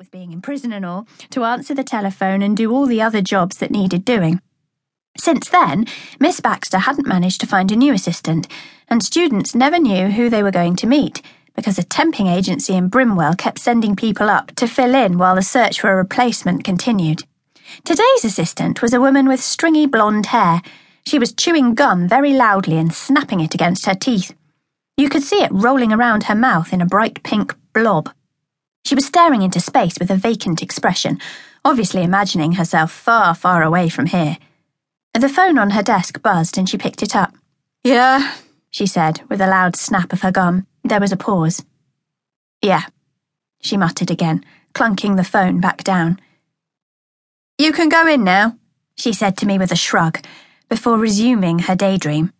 with being in prison and all, to answer the telephone and do all the other jobs that needed doing. Since then, Miss Baxter hadn't managed to find a new assistant, and students never knew who they were going to meet because a temping agency in Brimwell kept sending people up to fill in while the search for a replacement continued. Today's assistant was a woman with stringy blonde hair. She was chewing gum very loudly and snapping it against her teeth. You could see it rolling around her mouth in a bright pink blob. She was staring into space with a vacant expression, obviously imagining herself far, far away from here. The phone on her desk buzzed and she picked it up. Yeah, she said with a loud snap of her gum. There was a pause. Yeah, she muttered again, clunking the phone back down. You can go in now, she said to me with a shrug, before resuming her daydream.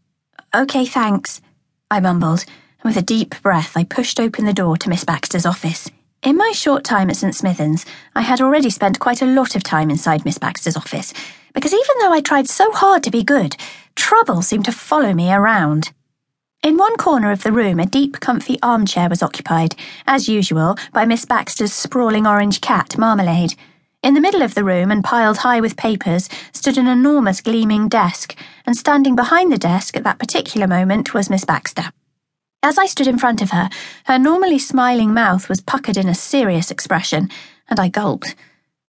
OK, thanks, I mumbled, and with a deep breath I pushed open the door to Miss Baxter's office. In my short time at St. Smithens, I had already spent quite a lot of time inside Miss Baxter's office, because even though I tried so hard to be good, trouble seemed to follow me around. In one corner of the room, a deep, comfy armchair was occupied, as usual, by Miss Baxter's sprawling orange cat, Marmalade. In the middle of the room, and piled high with papers, stood an enormous gleaming desk, and standing behind the desk at that particular moment was Miss Baxter. As I stood in front of her, her normally smiling mouth was puckered in a serious expression, and I gulped.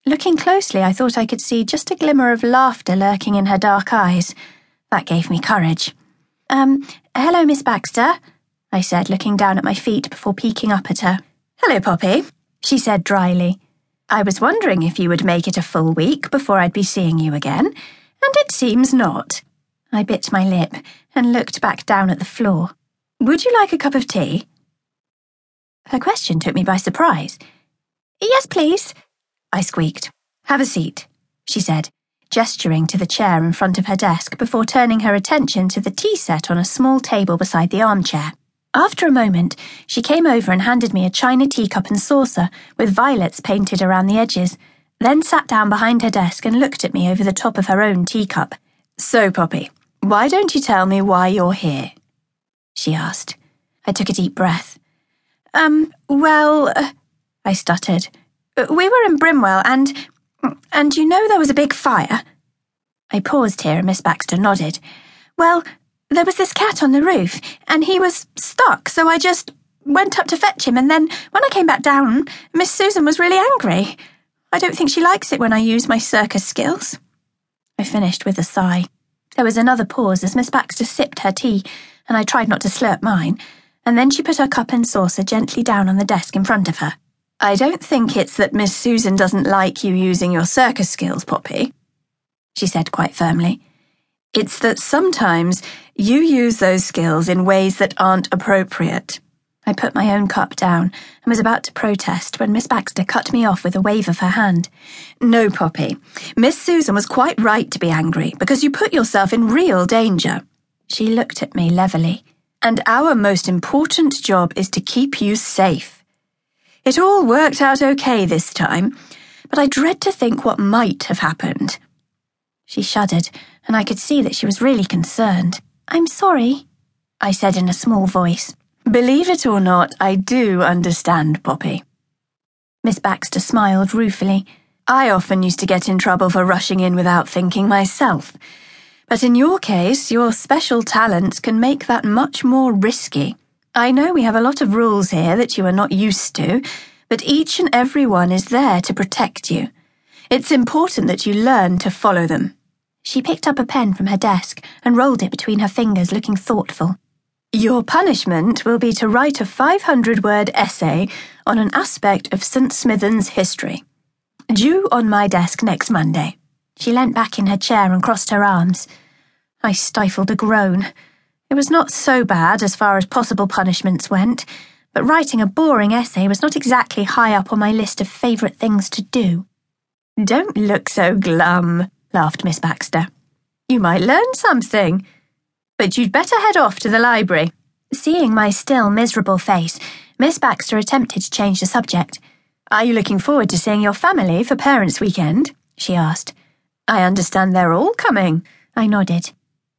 Looking closely, I thought I could see just a glimmer of laughter lurking in her dark eyes. That gave me courage. Um, hello, Miss Baxter, I said, looking down at my feet before peeking up at her. Hello, Poppy, she said dryly. I was wondering if you would make it a full week before I'd be seeing you again, and it seems not. I bit my lip and looked back down at the floor. Would you like a cup of tea? Her question took me by surprise. Yes, please, I squeaked. Have a seat, she said, gesturing to the chair in front of her desk before turning her attention to the tea set on a small table beside the armchair. After a moment, she came over and handed me a china teacup and saucer with violets painted around the edges, then sat down behind her desk and looked at me over the top of her own teacup. So, Poppy, why don't you tell me why you're here? She asked. I took a deep breath. Um, well, uh, I stuttered. We were in Brimwell and and you know there was a big fire? I paused here and Miss Baxter nodded. Well, there was this cat on the roof, and he was stuck, so I just went up to fetch him, and then when I came back down, Miss Susan was really angry. I don't think she likes it when I use my circus skills. I finished with a sigh. There was another pause as Miss Baxter sipped her tea, and I tried not to slurp mine, and then she put her cup and saucer gently down on the desk in front of her. I don't think it's that Miss Susan doesn't like you using your circus skills, Poppy, she said quite firmly. It's that sometimes you use those skills in ways that aren't appropriate. I put my own cup down and was about to protest when Miss Baxter cut me off with a wave of her hand. No, Poppy. Miss Susan was quite right to be angry because you put yourself in real danger. She looked at me levelly. And our most important job is to keep you safe. It all worked out okay this time, but I dread to think what might have happened. She shuddered, and I could see that she was really concerned. I'm sorry, I said in a small voice. Believe it or not, I do understand, Poppy. Miss Baxter smiled ruefully. I often used to get in trouble for rushing in without thinking myself. But in your case, your special talents can make that much more risky. I know we have a lot of rules here that you are not used to, but each and every one is there to protect you. It's important that you learn to follow them. She picked up a pen from her desk and rolled it between her fingers, looking thoughtful. Your punishment will be to write a 500 word essay on an aspect of St. Smithens history. Due on my desk next Monday. She leant back in her chair and crossed her arms. I stifled a groan. It was not so bad as far as possible punishments went, but writing a boring essay was not exactly high up on my list of favourite things to do. Don't look so glum, laughed Miss Baxter. You might learn something. But you'd better head off to the library. Seeing my still miserable face, Miss Baxter attempted to change the subject. Are you looking forward to seeing your family for Parents' Weekend? she asked. I understand they're all coming. I nodded.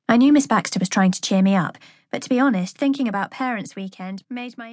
I knew Miss Baxter was trying to cheer me up, but to be honest, thinking about Parents' Weekend made my